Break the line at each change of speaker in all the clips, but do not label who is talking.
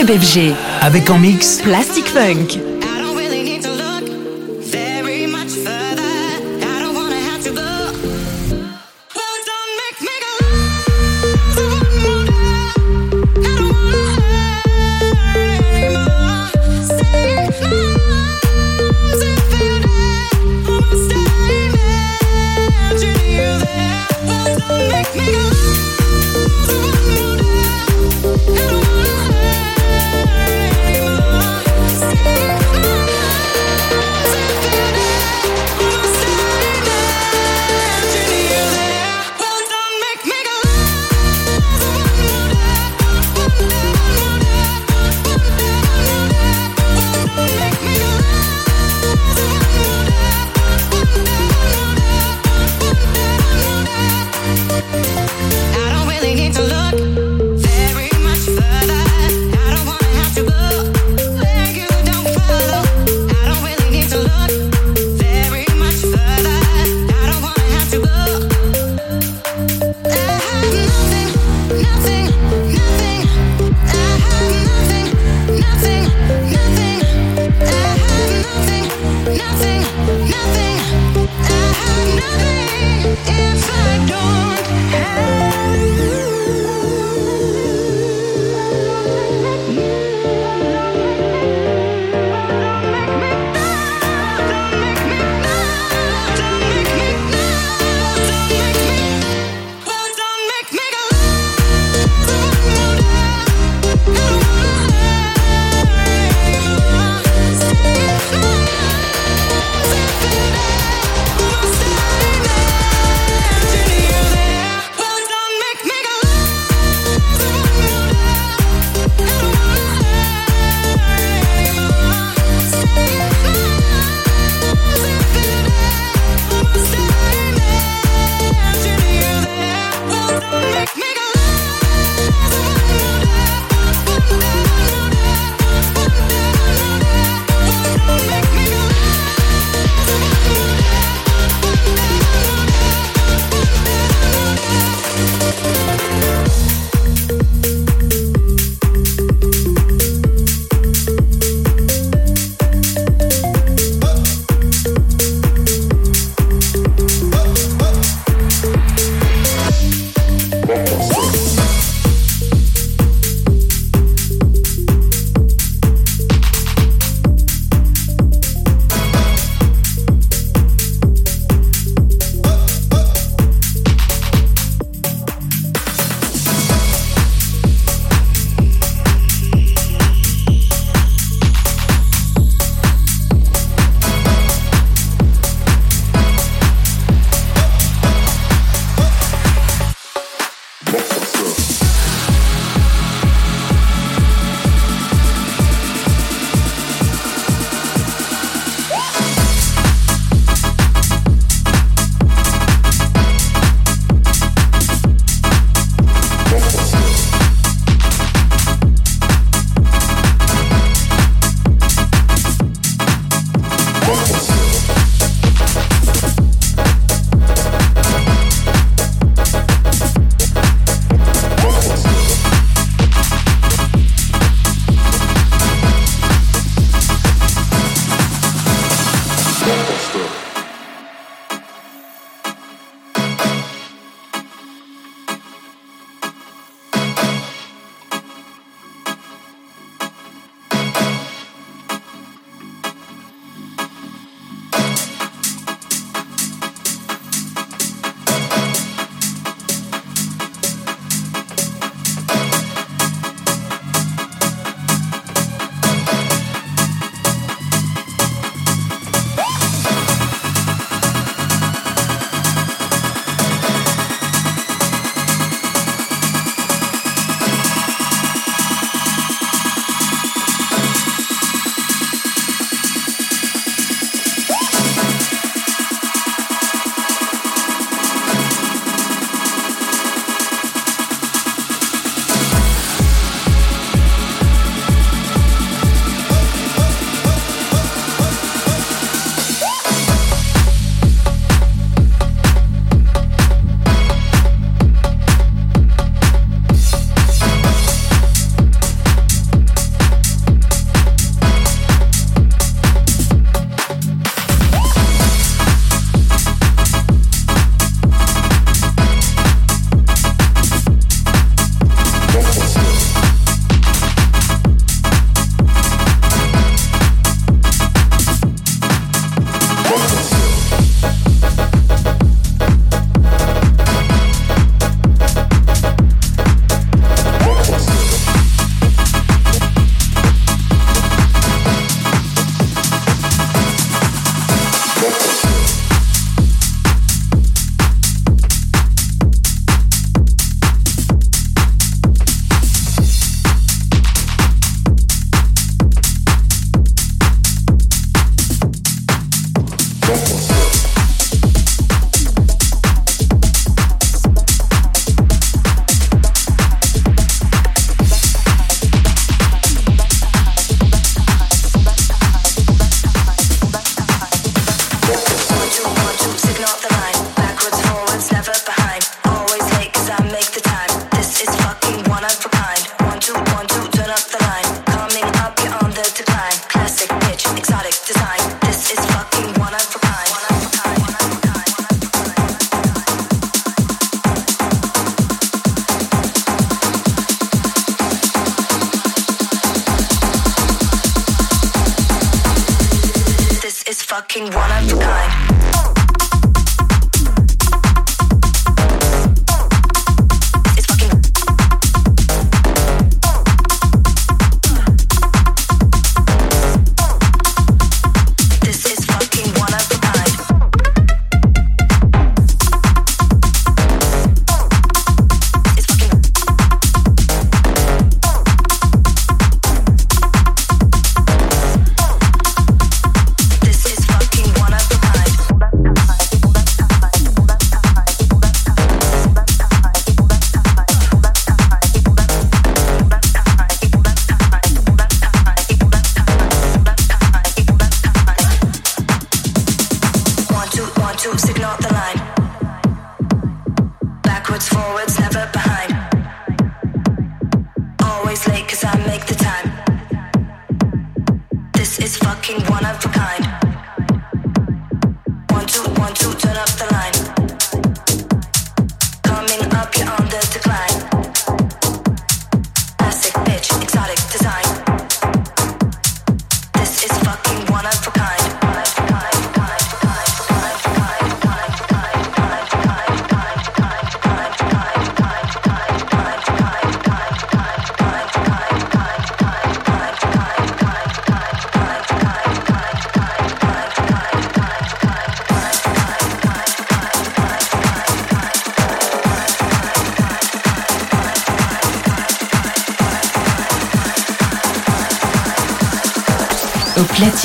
Club FG.
Avec en mix
Plastic Funk.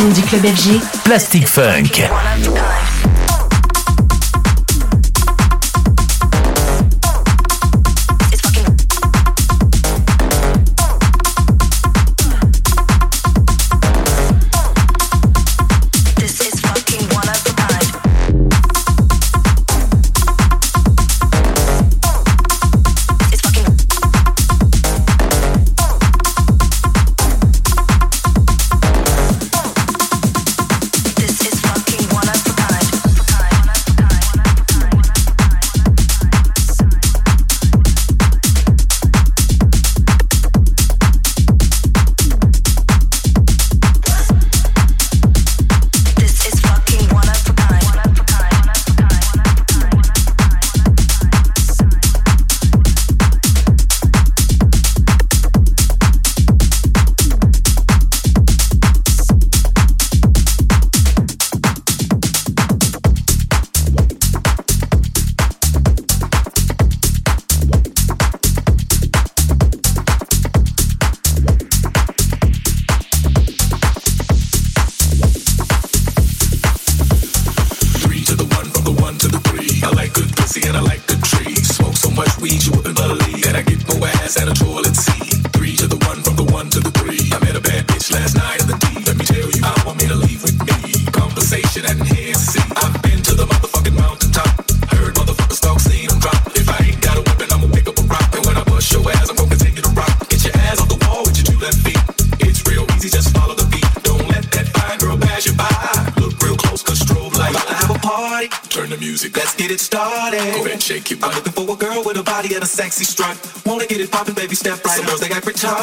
Du club FG.
Plastic Funk.
Right Some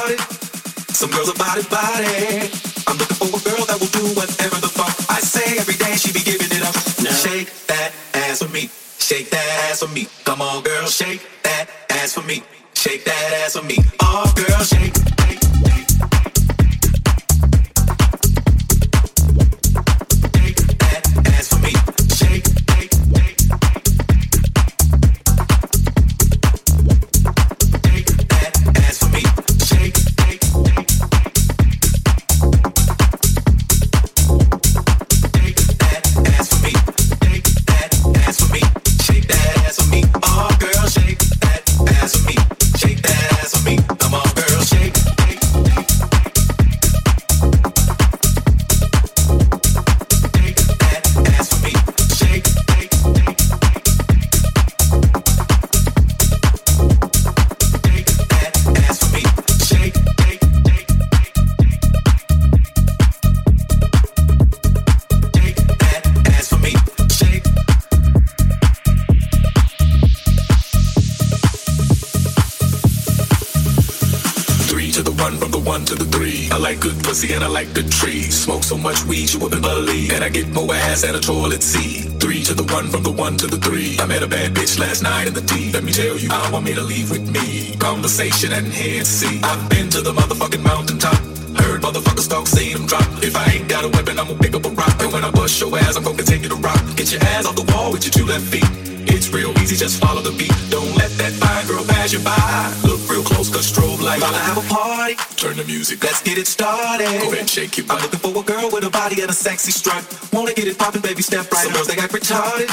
And I get more ass than a toilet seat. Three to the one, from the one to the three. I met a bad bitch last night in the D. Let me tell you, I want me to leave with me. Conversation and head see. I've been to the motherfucking mountaintop. Heard motherfuckers talk, seen them drop. If I ain't got a weapon, I'ma pick up a rock. And when I bust your ass, I'm gonna continue to rock. Get your ass off the wall with your two left feet. It's real easy, just follow the beat. Don't let that fine girl pass you by. Look real close, cause strobe light. Gonna have a party. Turn the music, let's get it started. Go ahead and shake it. I'm looking for a girl with a body and a sexy strut. Wanna get it poppin', baby, step right. Some girls they act retarded.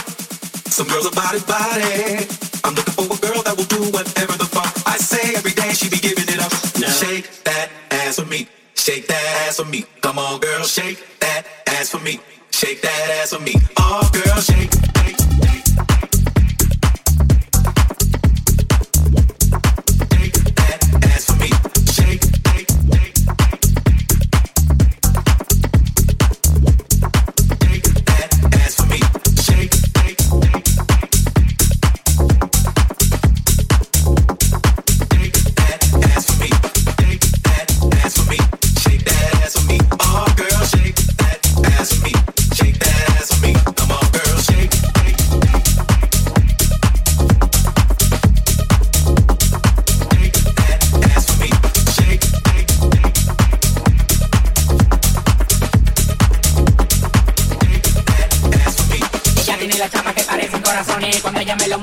Some girls are body body. I'm looking for a girl that will do whatever the fuck I say every day. She be giving it up. Now shake that ass for me. Shake that ass for me. Come on, girl, shake that ass for me. Shake that ass for me. Oh, girl, shake.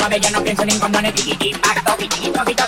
suave, yo no pienso ni en condones, tiquití, pacto, poquito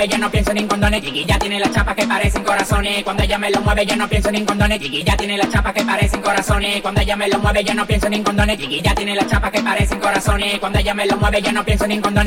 mueve yo no pienso ni en condones. Ya tiene las chapas que parecen corazones. Cuando ella me lo mueve yo no pienso ni en condones. Chiquilla tiene las chapas que parecen corazones. Cuando ella me lo mueve yo no pienso ni en condones. Chiquilla tiene las chapas que parecen corazones. Cuando ella me lo mueve yo no pienso ni en condones.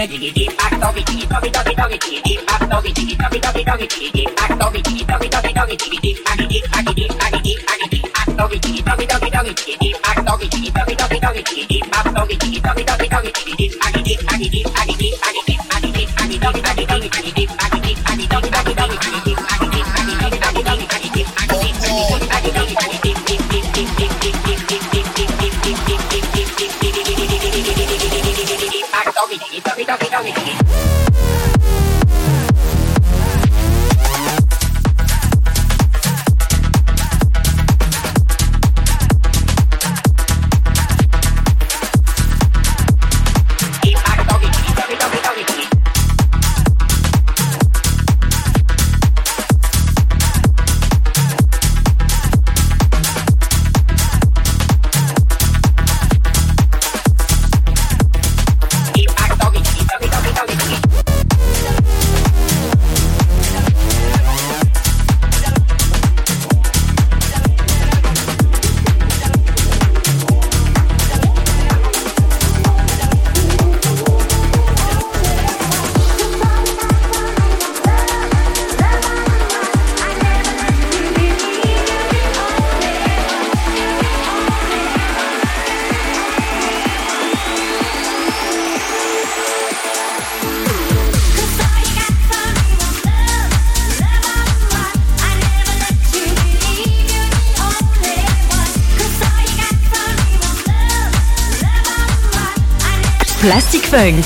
Plastic Funk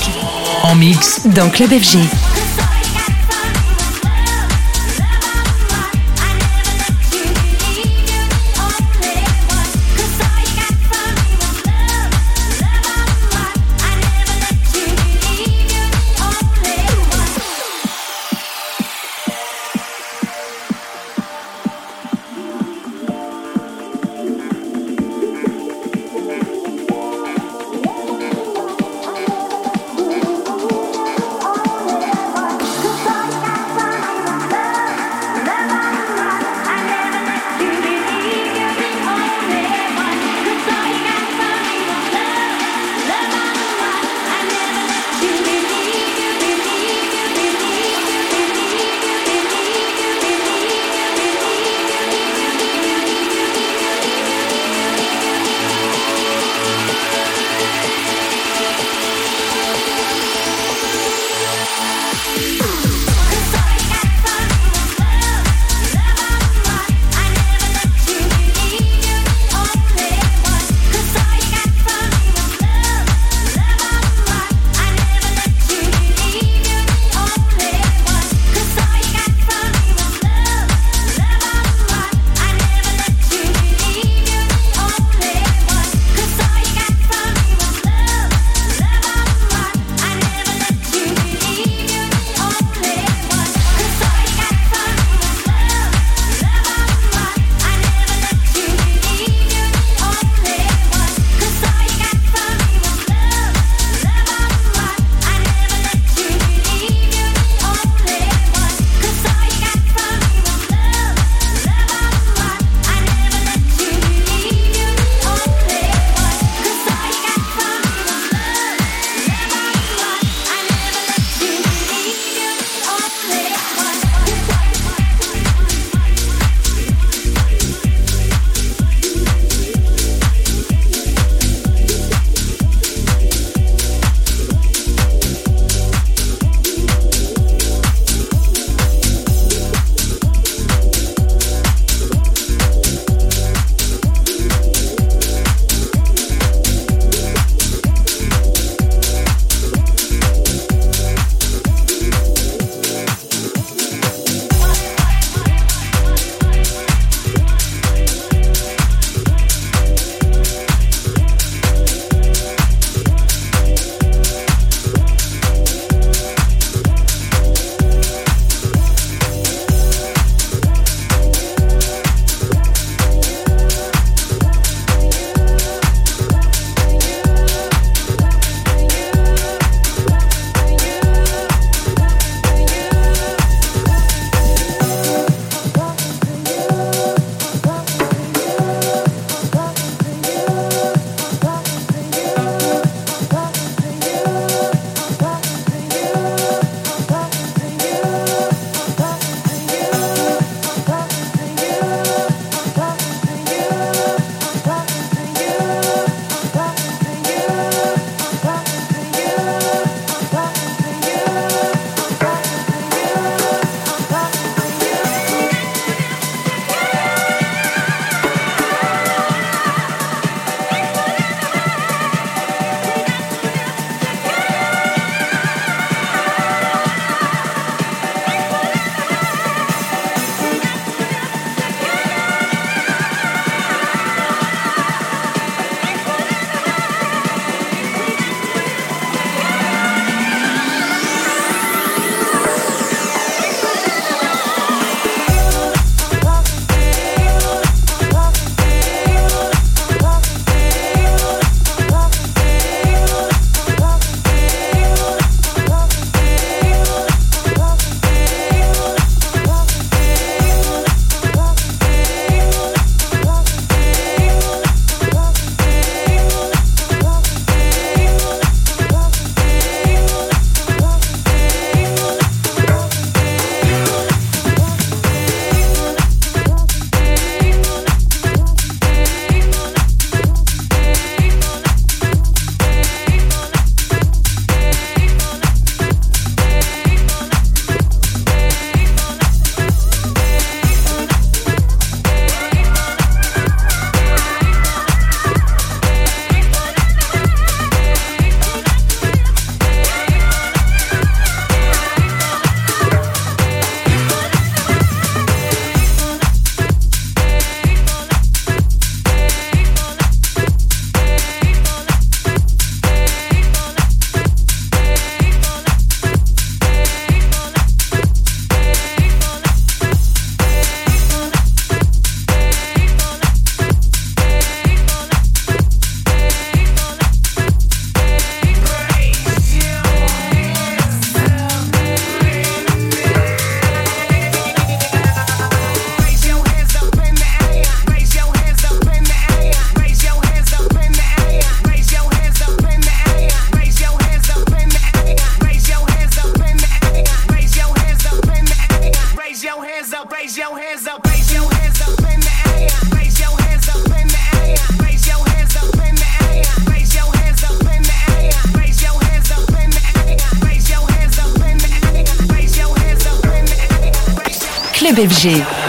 En mix,
dans Club FG.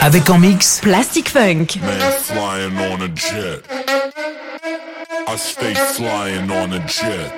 Avec en mix.
Plastic Funk.
I stay flying on a jet.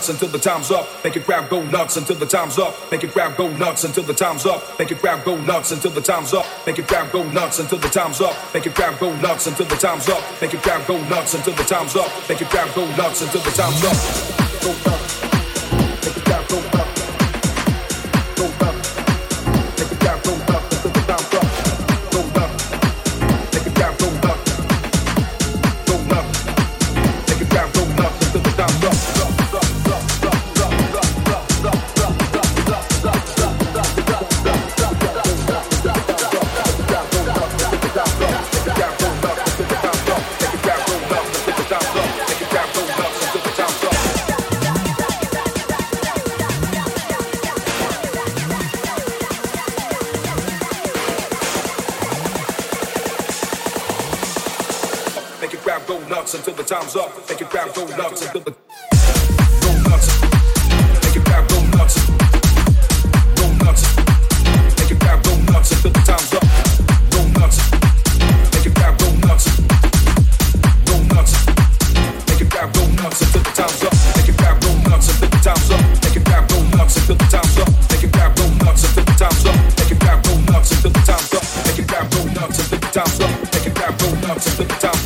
nuts until the time's up. Make it grab, go nuts until the time's up. Make it grab, go nuts until the time's up. Make it grab, go nuts until the time's up. Make it grab, go nuts until the time's up. Make it grab, go nuts until the time's up. Make it grab, go nuts until the time's up. Make it grab, go nuts until the time's up. Go nuts. top, slow, take it down, roll up, so flip the
top.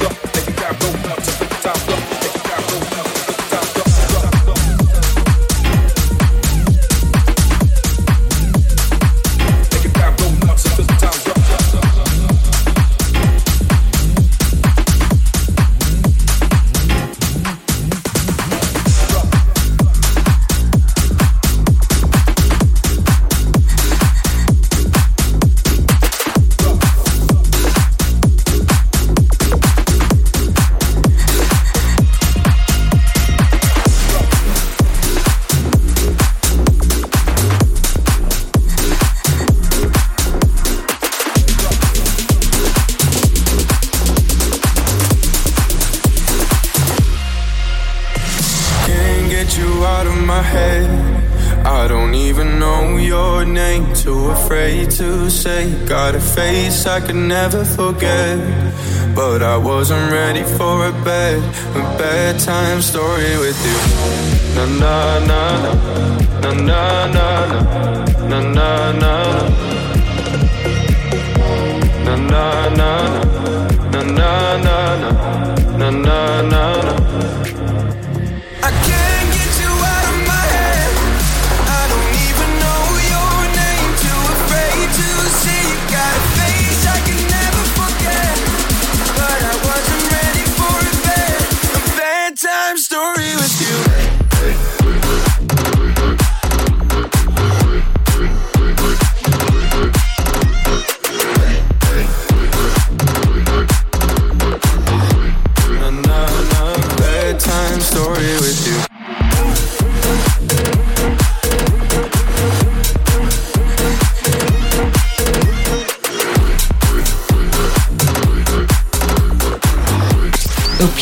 I could never forget. But I wasn't ready for a bed, a bedtime story with you. Na na na na na na na na na na.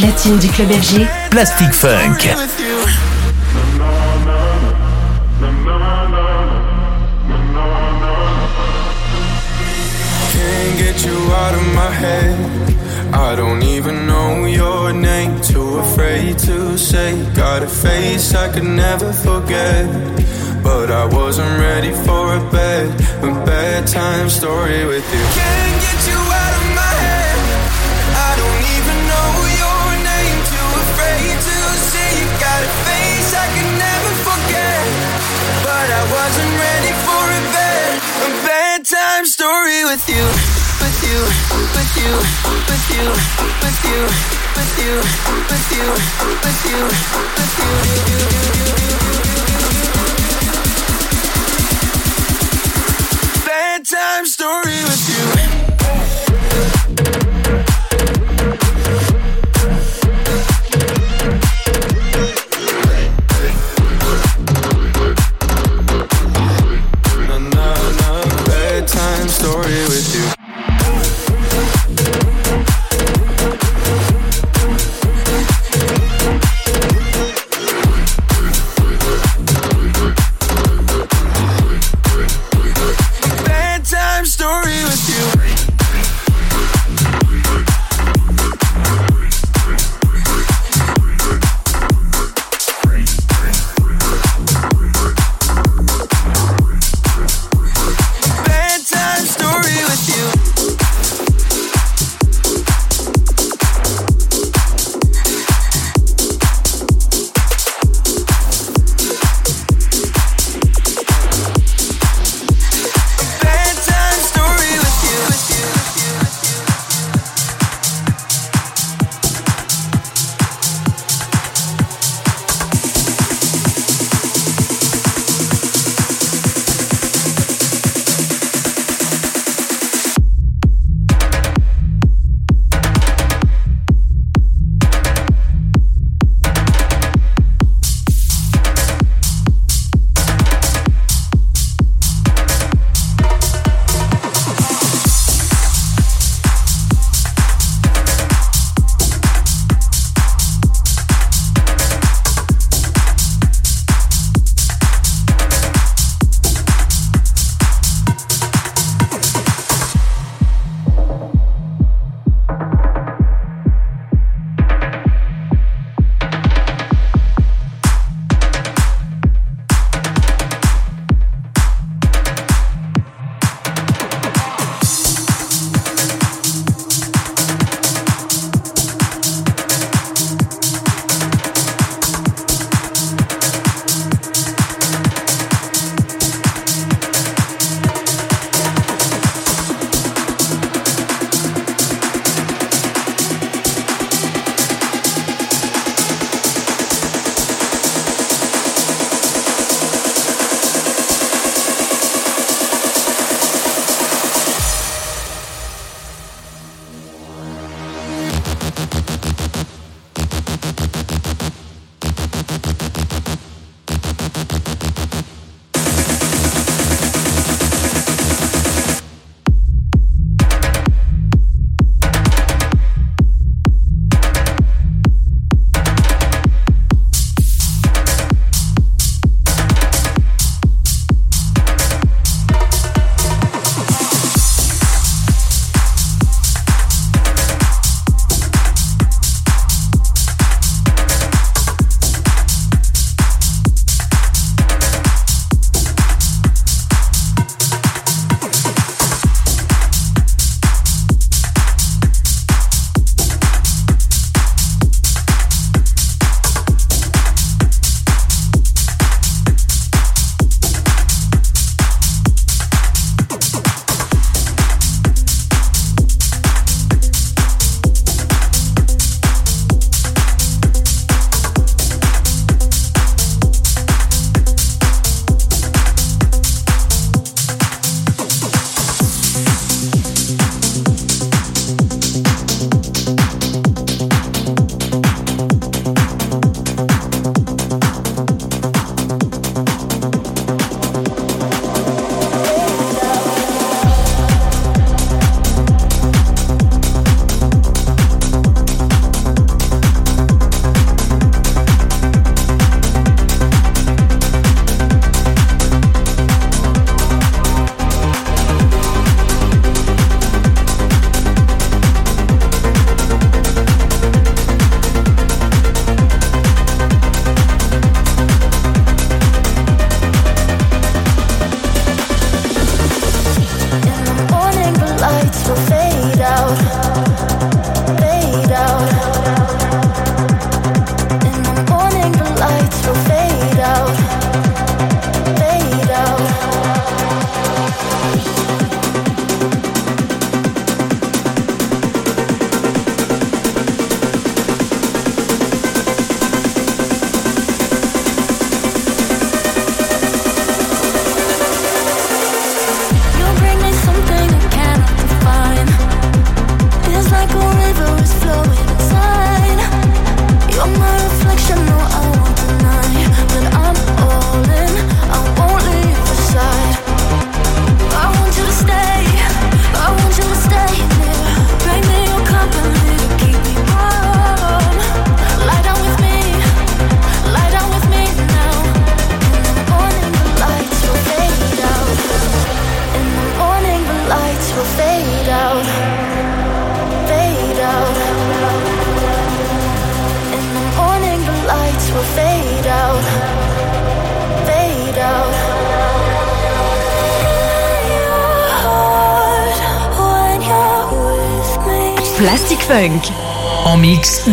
platine du club FG.
Plastik Funk.
Can't get you out of my head. I don't even know your name. Too afraid to say. Got a face I could never forget. But I wasn't ready for a bed. A bedtime story with you. be with you, with you, with you, with you, with you, with you, with you, with you, with you. Bedtime story with you.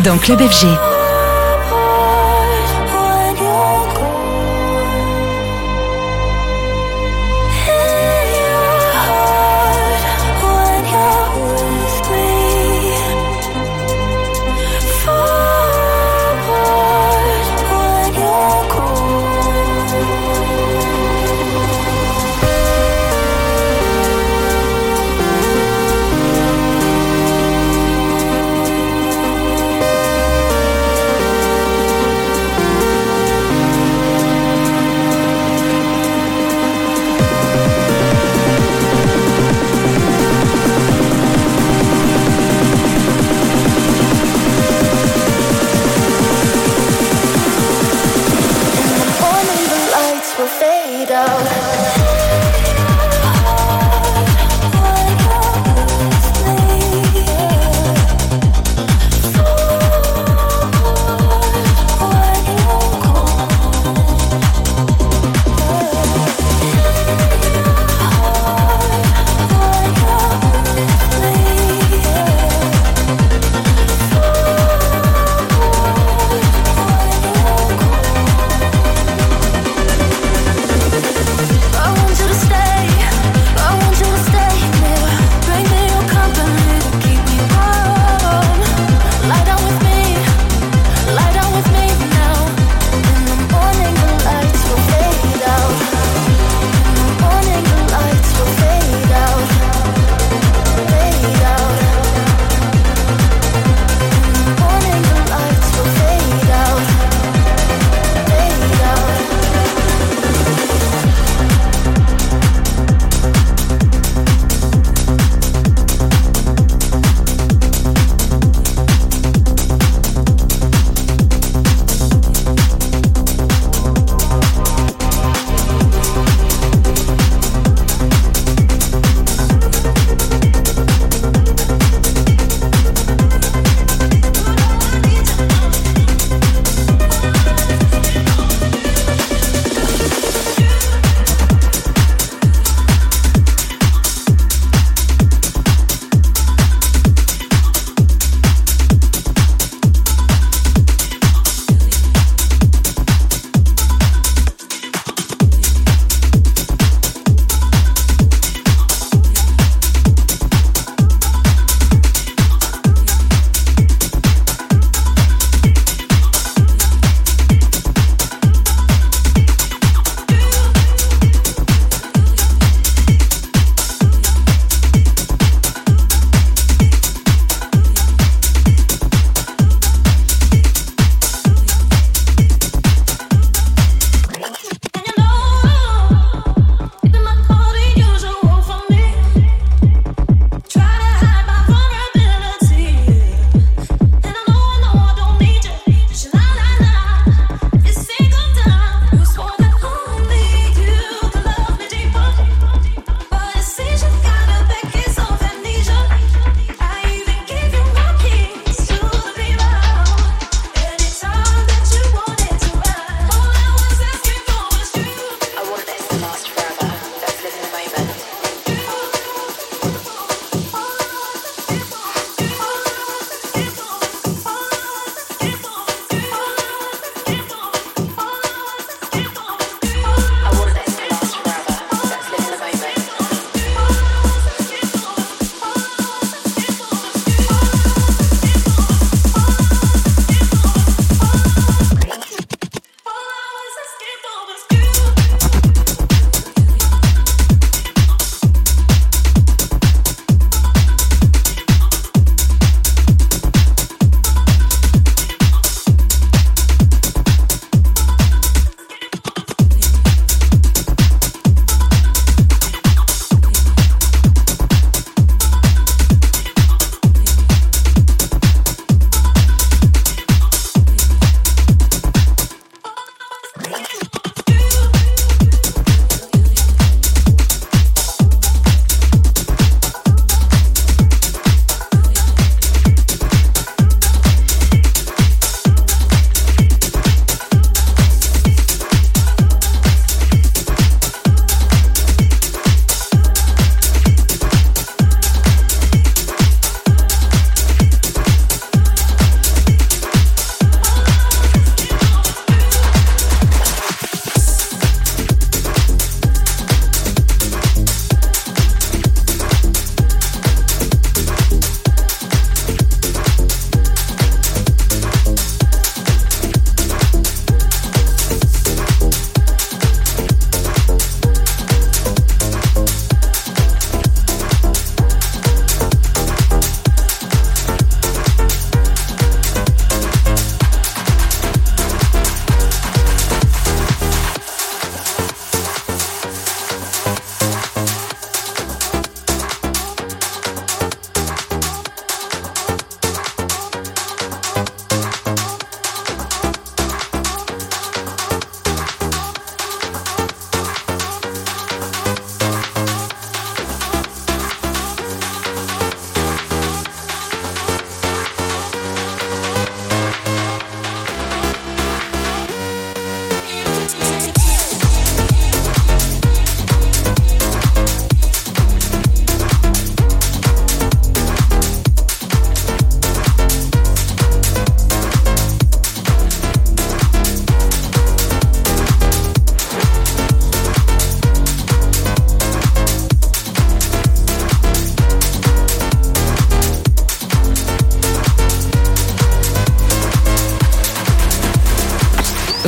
Dans Club FG.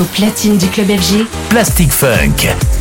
Au platine du club FG.
Plastic Funk.